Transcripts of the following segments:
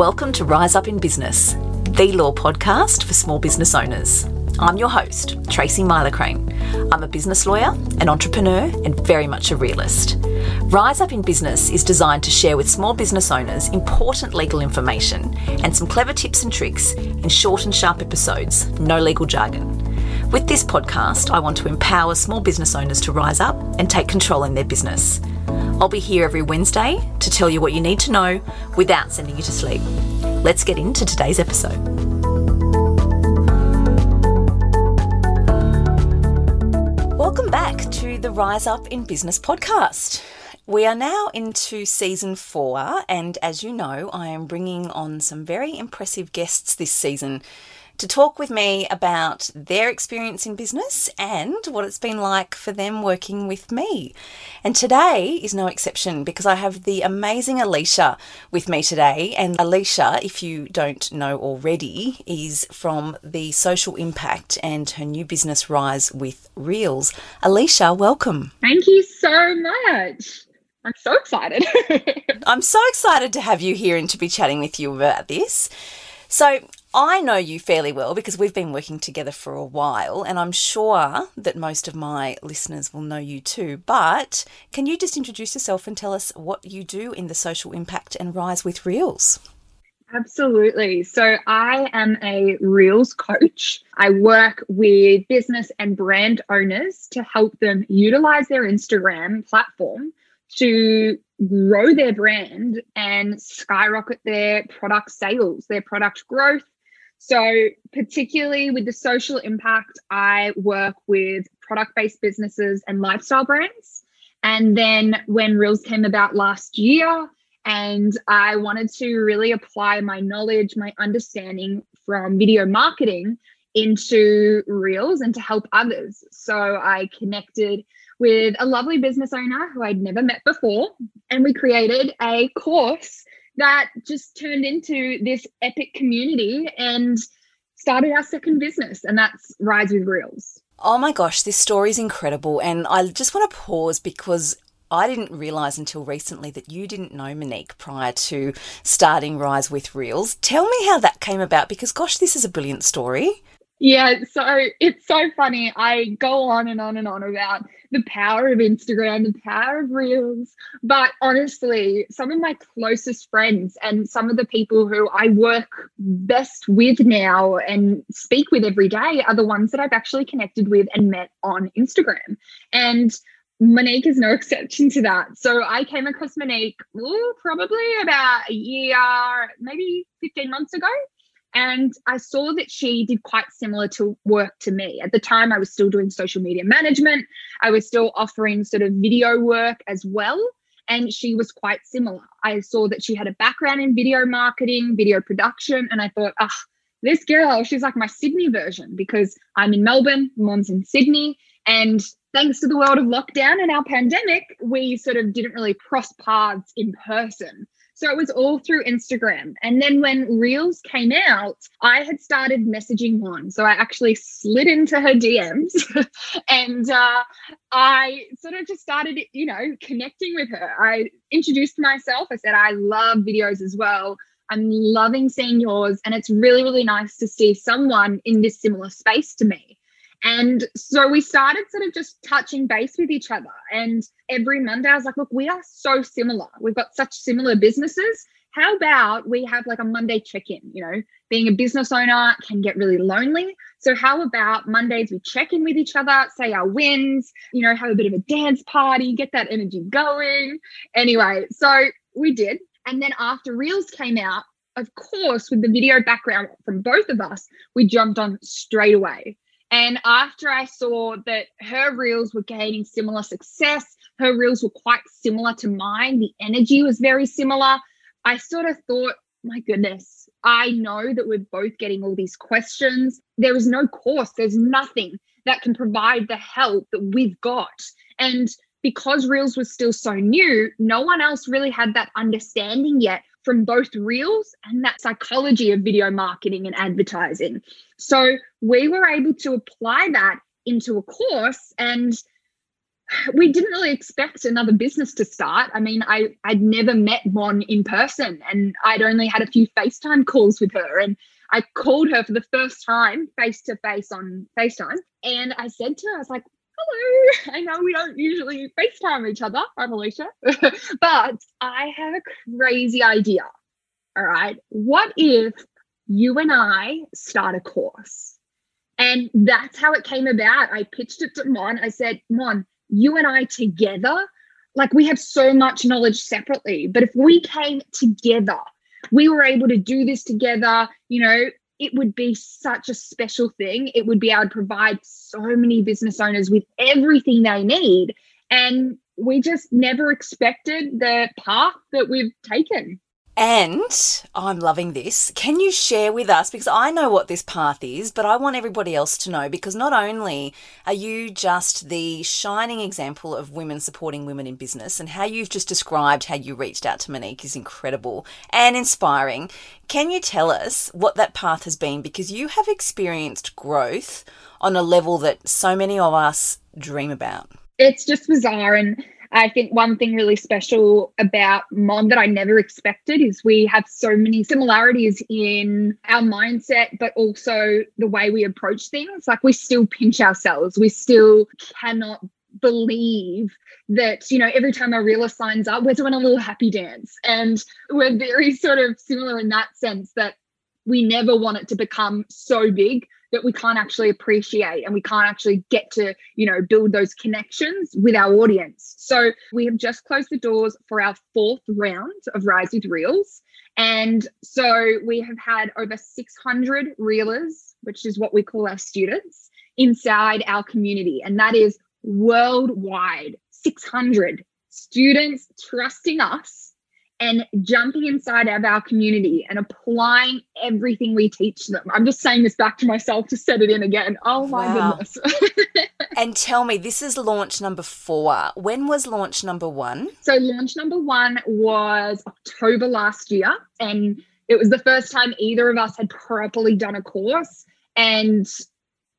Welcome to Rise Up in Business, the law podcast for small business owners. I'm your host, Tracy Mylecharane. I'm a business lawyer, an entrepreneur, and very much a realist. Rise Up in Business is designed to share with small business owners important legal information and some clever tips and tricks in short and sharp episodes, no legal jargon. With this podcast, I want to empower small business owners to rise up and take control in their business. I'll be here every Wednesday to tell you what you need to know without sending you to sleep. Let's get into today's episode. Welcome back to the Rise Up in Business podcast. We are now into season four, and as you know, I am bringing on some very impressive guests this season to talk with me about their experience in business and what it's been like for them working with me. And today is no exception because I have the amazing Alicia with me today. And Alicia, if you don't know already, is from the Social Impact and her new business Rise with Reels. Alicia, welcome. Thank you so much. I'm so excited. I'm so excited to have you here and to be chatting with you about this. So, I know you fairly well because we've been working together for a while, and I'm sure that most of my listeners will know you too. But can you just introduce yourself and tell us what you do in the social impact and rise with Reels? Absolutely. So, I am a Reels coach. I work with business and brand owners to help them utilize their Instagram platform to grow their brand and skyrocket their product sales, their product growth, so, particularly with the social impact, I work with product based businesses and lifestyle brands. And then when Reels came about last year, and I wanted to really apply my knowledge, my understanding from video marketing into Reels and to help others. So I connected with a lovely business owner who I'd never met before, and we created a course that just turned into this epic community and started our second business, and that's Rise with Reels. Oh my gosh, this story is incredible. And I just want to pause because I didn't realize until recently that you didn't know Monique prior to starting Rise with Reels. Tell me how that came about because, gosh, this is a brilliant story. Yeah, so it's so funny. I go on and on and on about the power of Instagram, the power of Reels. But honestly, some of my closest friends and some of the people who I work best with now and speak with every day are the ones that I've actually connected with and met on Instagram. And Monique is no exception to that. So I came across Monique ooh, probably about a year, maybe 15 months ago. And I saw that she did quite similar to work to me. At the time, I was still doing social media management. I was still offering sort of video work as well. And she was quite similar. I saw that she had a background in video marketing, video production. And I thought, ah, oh, this girl, she's like my Sydney version because I'm in Melbourne, Mon's in Sydney. And thanks to the world of lockdown and our pandemic, we sort of didn't really cross paths in person. So it was all through Instagram. And then when Reels came out, I had started messaging Mon. So I actually slid into her DMs and uh, I sort of just started, you know, connecting with her. I introduced myself. I said, I love videos as well. I'm loving seeing yours. And it's really, really nice to see someone in this similar space to me. And so we started sort of just touching base with each other. And every Monday, I was like, look, we are so similar. We've got such similar businesses. How about we have like a Monday check in? You know, being a business owner can get really lonely. So, how about Mondays we check in with each other, say our wins, you know, have a bit of a dance party, get that energy going. Anyway, so we did. And then after Reels came out, of course, with the video background from both of us, we jumped on straight away. And after I saw that her reels were gaining similar success, her reels were quite similar to mine, the energy was very similar. I sort of thought, my goodness, I know that we're both getting all these questions. There is no course, there's nothing that can provide the help that we've got. And because Reels was still so new, no one else really had that understanding yet from both Reels and that psychology of video marketing and advertising. So we were able to apply that into a course and we didn't really expect another business to start. I mean, I, I'd never met Mon in person and I'd only had a few FaceTime calls with her. And I called her for the first time face to face on FaceTime. And I said to her, I was like, hello, I know we don't usually FaceTime each other. I'm Alicia, but I have a crazy idea. All right. What if you and I start a course? And that's how it came about. I pitched it to Mon. I said, Mon, you and I together, like we have so much knowledge separately, but if we came together, we were able to do this together, you know, it would be such a special thing. It would be able to provide so many business owners with everything they need. And we just never expected the path that we've taken. And I'm loving this. Can you share with us? Because I know what this path is, but I want everybody else to know because not only are you just the shining example of women supporting women in business, and how you've just described how you reached out to Monique is incredible and inspiring. Can you tell us what that path has been? Because you have experienced growth on a level that so many of us dream about. It's just bizarre. And I think one thing really special about Mon that I never expected is we have so many similarities in our mindset, but also the way we approach things. Like we still pinch ourselves, we still cannot believe that you know every time our realist signs up we're doing a little happy dance. And we're very sort of similar in that sense that we never want it to become so big that we can't actually appreciate and we can't actually get to you know build those connections with our audience. So we have just closed the doors for our fourth round of rise with reels. And so we have had over 600 reelers which is what we call our students inside our community. And that is worldwide 600 students trusting us and jumping inside of our community and applying everything we teach them. I'm just saying this back to myself to set it in again. Oh my wow. goodness. and tell me, this is launch number four. When was launch number one? So, launch number one was October last year. And it was the first time either of us had properly done a course. And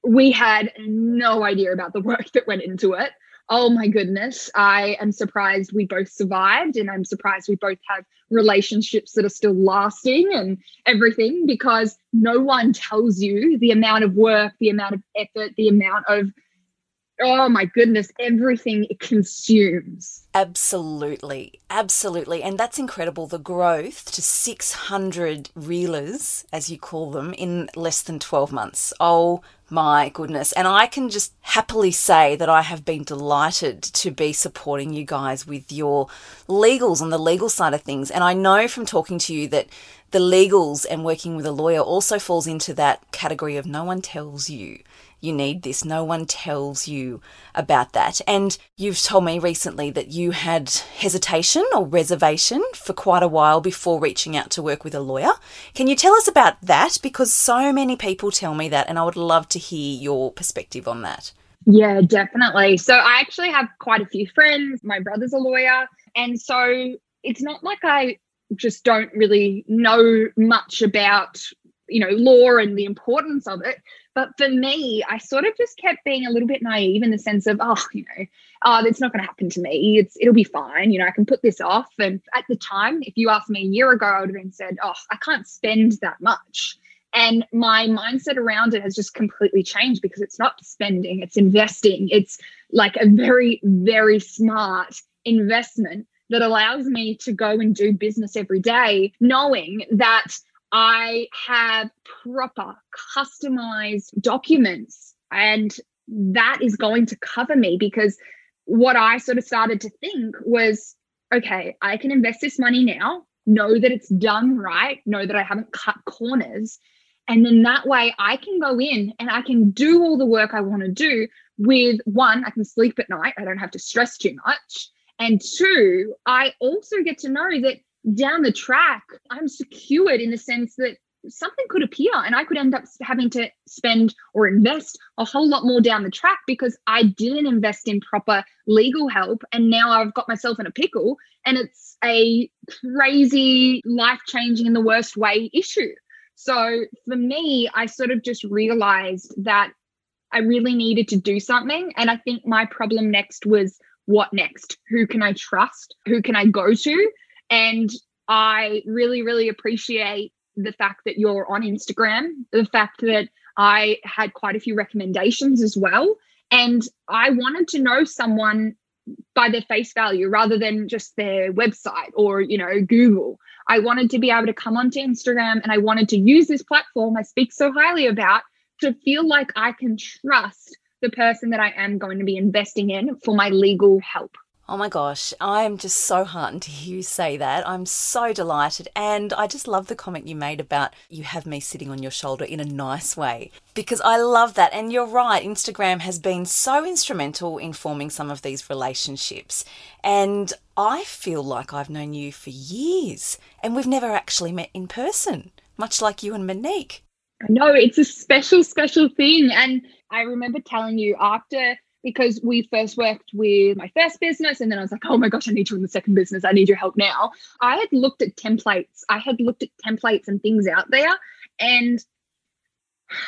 we had no idea about the work that went into it oh my goodness, I am surprised we both survived and I'm surprised we both have relationships that are still lasting and everything because no one tells you the amount of work, the amount of effort, the amount of oh my goodness, everything it consumes. Absolutely. Absolutely. And that's incredible. The growth to 600 reelers, as you call them, in less than 12 months. Oh my goodness. And I can just happily say that I have been delighted to be supporting you guys with your legals on the legal side of things. And I know from talking to you that the legals and working with a lawyer also falls into that category of no one tells you you need this. No one tells you about that. And you've told me recently that you had hesitation or reservation for quite a while before reaching out to work with a lawyer. Can you tell us about that? Because so many people tell me that, and I would love to hear your perspective on that. Yeah, definitely. So I actually have quite a few friends. My brother's a lawyer. And so it's not like I just don't really know much about you know law and the importance of it. But for me i sort of just kept being a little bit naive in the sense of oh you know oh it's not going to happen to me. It's it'll be fine. You know i can put this off. And at the time if you asked me a year ago i would have been said oh i can't spend that much. And my mindset around it has just completely changed because it's not spending it's investing. It's like a very very smart investment that allows me to go and do business every day knowing that I have proper customized documents, and that is going to cover me because what I sort of started to think was okay, I can invest this money now, know that it's done right, know that I haven't cut corners. And then that way I can go in and I can do all the work I want to do with one, I can sleep at night. I don't have to stress too much. And two, I also get to know that down the track, I'm secured in the sense that something could appear and I could end up having to spend or invest a whole lot more down the track because I didn't invest in proper legal help. And now I've got myself in a pickle and it's a crazy, life changing in the worst way issue. So for me, I sort of just realized that I really needed to do something. And I think my problem next was what next? Who can I trust? Who can I go to? And I really, really appreciate the fact that you're on Instagram, the fact that I had quite a few recommendations as well. And I wanted to know someone by their face value rather than just their website or, you know, Google. I wanted to be able to come onto Instagram and I wanted to use this platform I speak so highly about to feel like I can trust the person that I am going to be investing in for my legal help. Oh my gosh, I am just so heartened to hear you say that. I'm so delighted. And I just love the comment you made about you have me sitting on your shoulder in a nice way because I love that. And you're right, Instagram has been so instrumental in forming some of these relationships. And I feel like I've known you for years and we've never actually met in person, much like you and Monique. No, it's a special, special thing. And I remember telling you after because we first worked with my first business and then I was like, oh my gosh, I need you in the second business. I need your help now. I had looked at templates. I had looked at templates and things out there and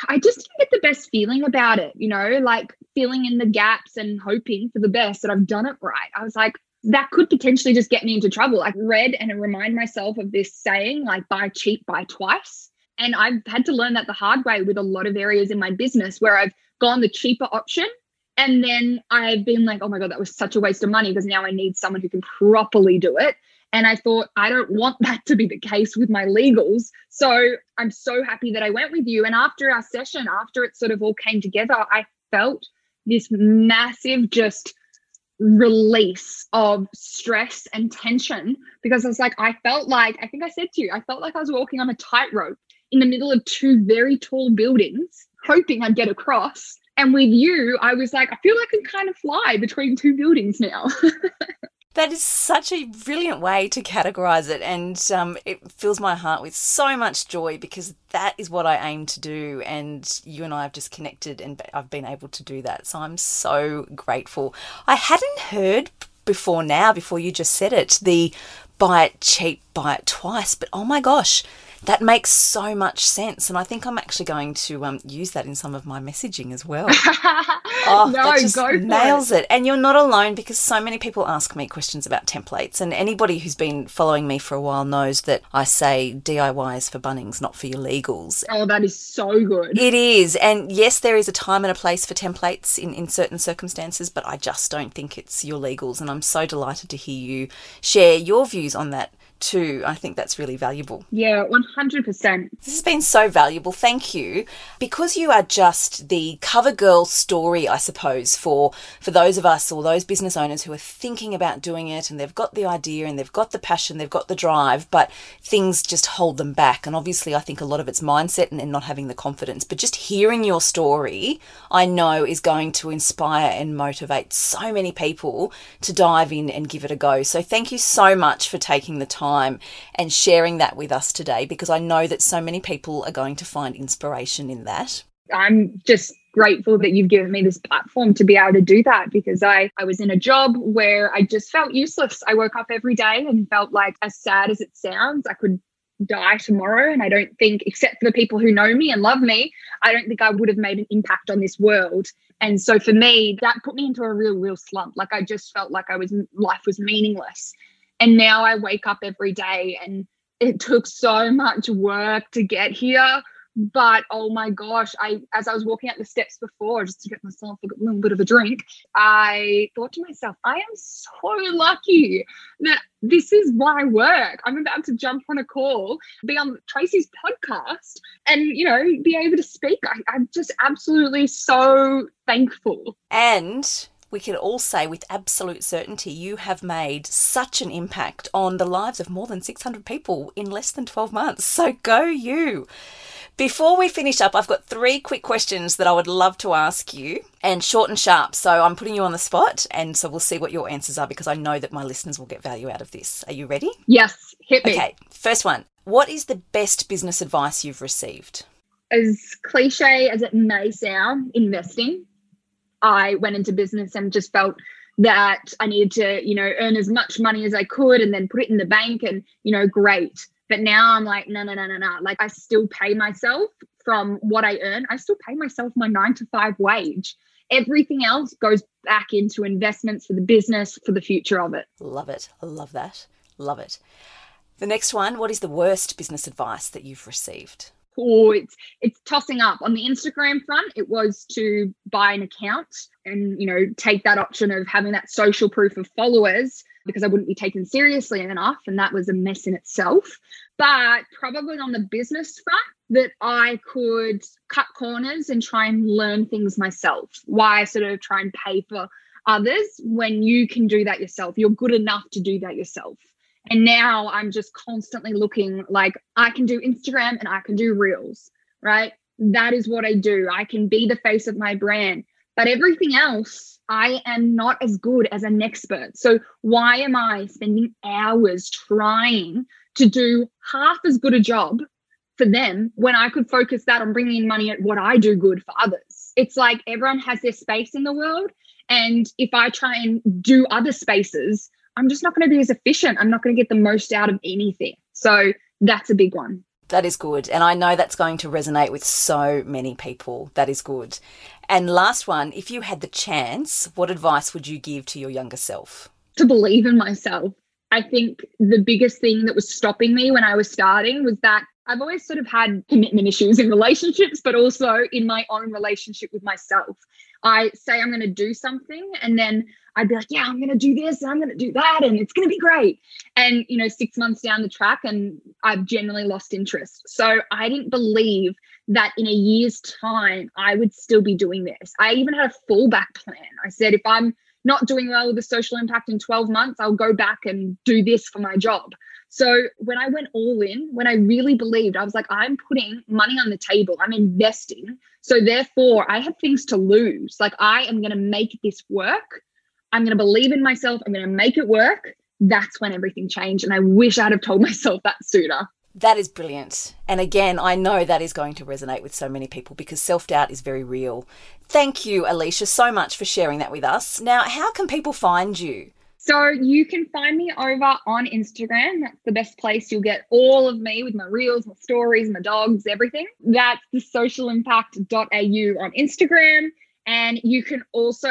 I just didn't get the best feeling about it, you know, like filling in the gaps and hoping for the best that I've done it right. I was like, that could potentially just get me into trouble. I read and remind myself of this saying, like, buy cheap, buy twice. And I've had to learn that the hard way with a lot of areas in my business where I've gone the cheaper option. And then I've been like, oh my God, that was such a waste of money because now I need someone who can properly do it. And I thought, I don't want that to be the case with my legals. So I'm so happy that I went with you. And after our session, after it sort of all came together, I felt this massive just release of stress and tension because I was like, I felt like, I think I said to you, I felt like I was walking on a tightrope in the middle of two very tall buildings, hoping I'd get across. And with you, I was like, I feel like I can kind of fly between two buildings now. That is such a brilliant way to categorize it, and um, it fills my heart with so much joy because that is what I aim to do. And you and I have just connected, and I've been able to do that. So I'm so grateful. I hadn't heard before now, before you just said it, the buy it cheap, buy it twice. But oh my gosh, that makes so much sense. And I think I'm actually going to um, use that in some of my messaging as well. oh, no, that just nails it. it. And you're not alone because so many people ask me questions about templates. And anybody who's been following me for a while knows that I say DIY is for Bunnings, not for your legals. Oh, that is so good. It is. And yes, there is a time and a place for templates in, in certain circumstances, but I just don't think it's your legals. And I'm so delighted to hear you share your views on that too. I think that's really valuable. Yeah, 100%. This has been so valuable. Thank you. Because you are just the cover girl story, I suppose, for for those of us or those business owners who are thinking about doing it and they've got the idea and they've got the passion, they've got the drive, but things just hold them back. And obviously, I think a lot of it's mindset and, and not having the confidence. But just hearing your story, I know is going to inspire and motivate so many people to dive in and give it a go. So thank you so much for taking the time time and sharing that with us today because I know that so many people are going to find inspiration in that. I'm just grateful that you've given me this platform to be able to do that because I, I was in a job where I just felt useless. I woke up every day and felt like, as sad as it sounds, I could die tomorrow. And I don't think, except for the people who know me and love me, I don't think I would have made an impact on this world. And so for me, that put me into a real, real slump. Like I just felt like I was, life was meaningless. And now I wake up every day and it took so much work to get here. But oh my gosh, I as I was walking up the steps before just to get myself a little bit of a drink, I thought to myself, I am so lucky that this is my work. I'm about to jump on a call, be on Tracy's podcast, and you know, be able to speak. I, I'm just absolutely so thankful. And we can all say with absolute certainty you have made such an impact on the lives of more than 600 people in less than 12 months. So go you. Before we finish up, I've got three quick questions that I would love to ask you and short and sharp. So I'm putting you on the spot and so we'll see what your answers are because I know that my listeners will get value out of this. Are you ready? Yes, hit me. Okay, first one. What is the best business advice you've received? As cliche as it may sound, investing. I went into business and just felt that I needed to, you know, earn as much money as I could and then put it in the bank and, you know, great. But now I'm like, no, no, no, no, no. Like I still pay myself from what I earn, I still pay myself my nine to five wage. Everything else goes back into investments for the business for the future of it. Love it. Love that. Love it. The next one, what is the worst business advice that you've received? Oh, it's it's tossing up. On the Instagram front, it was to buy an account and you know take that option of having that social proof of followers because I wouldn't be taken seriously enough, and that was a mess in itself. But probably on the business front, that I could cut corners and try and learn things myself. Why sort of try and pay for others when you can do that yourself? You're good enough to do that yourself. And now I'm just constantly looking like I can do Instagram and I can do reels, right? That is what I do. I can be the face of my brand. But everything else, I am not as good as an expert. So why am I spending hours trying to do half as good a job for them when I could focus that on bringing in money at what I do good for others? It's like everyone has their space in the world. And if I try and do other spaces, I'm just not going to be as efficient. I'm not going to get the most out of anything. So that's a big one. That is good. And I know that's going to resonate with so many people. That is good. And last one, if you had the chance, what advice would you give to your younger self? To believe in myself. I think the biggest thing that was stopping me when I was starting was that I've always sort of had commitment issues in relationships, but also in my own relationship with myself. I say I'm going to do something and then I'd be like, yeah, I'm going to do this and I'm going to do that and it's going to be great. And, you know, six months down the track and I've generally lost interest. So I didn't believe that in a year's time, I would still be doing this. I even had a fallback plan. I said, if I'm not doing well with the social impact in 12 months, I'll go back and do this for my job. So when I went all in, when I really believed, I was like, I'm putting money on the table, I'm investing. So therefore, I have things to lose. Like, I am going to make this work. I'm going to believe in myself. I'm going to make it work. That's when everything changed. And I wish I'd have told myself that sooner. That is brilliant. And again, I know that is going to resonate with so many people because self doubt is very real. Thank you, Alicia, so much for sharing that with us. Now, how can people find you? So you can find me over on Instagram. That's the best place. You'll get all of me with my reels, my stories, my dogs, everything. That's the socialimpact.au on Instagram. And you can also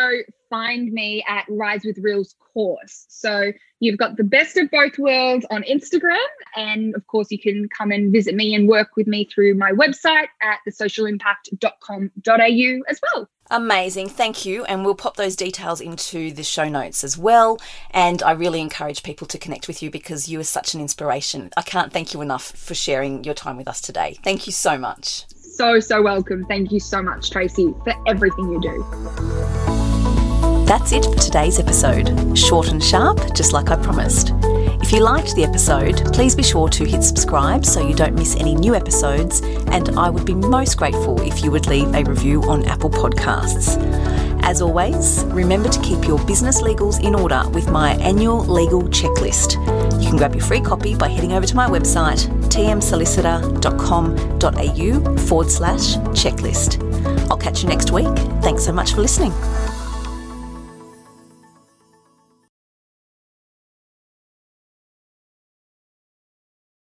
find me at Rise with Reels course. So you've got the best of both worlds on Instagram. And of course, you can come and visit me and work with me through my website at thesocialimpact.com.au as well. Amazing, thank you. And we'll pop those details into the show notes as well. And I really encourage people to connect with you because you are such an inspiration. I can't thank you enough for sharing your time with us today. Thank you so much. So, so welcome. Thank you so much, Tracy, for everything you do. That's it for today's episode. Short and sharp, just like I promised. If you liked the episode, please be sure to hit subscribe so you don't miss any new episodes, and I would be most grateful if you would leave a review on Apple Podcasts. As always, remember to keep your business legals in order with my annual legal checklist. You can grab your free copy by heading over to my website, tmsolicitor.com.au forward slash checklist. I'll catch you next week. Thanks so much for listening.